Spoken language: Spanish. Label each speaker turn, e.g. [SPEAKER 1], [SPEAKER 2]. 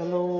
[SPEAKER 1] Hello.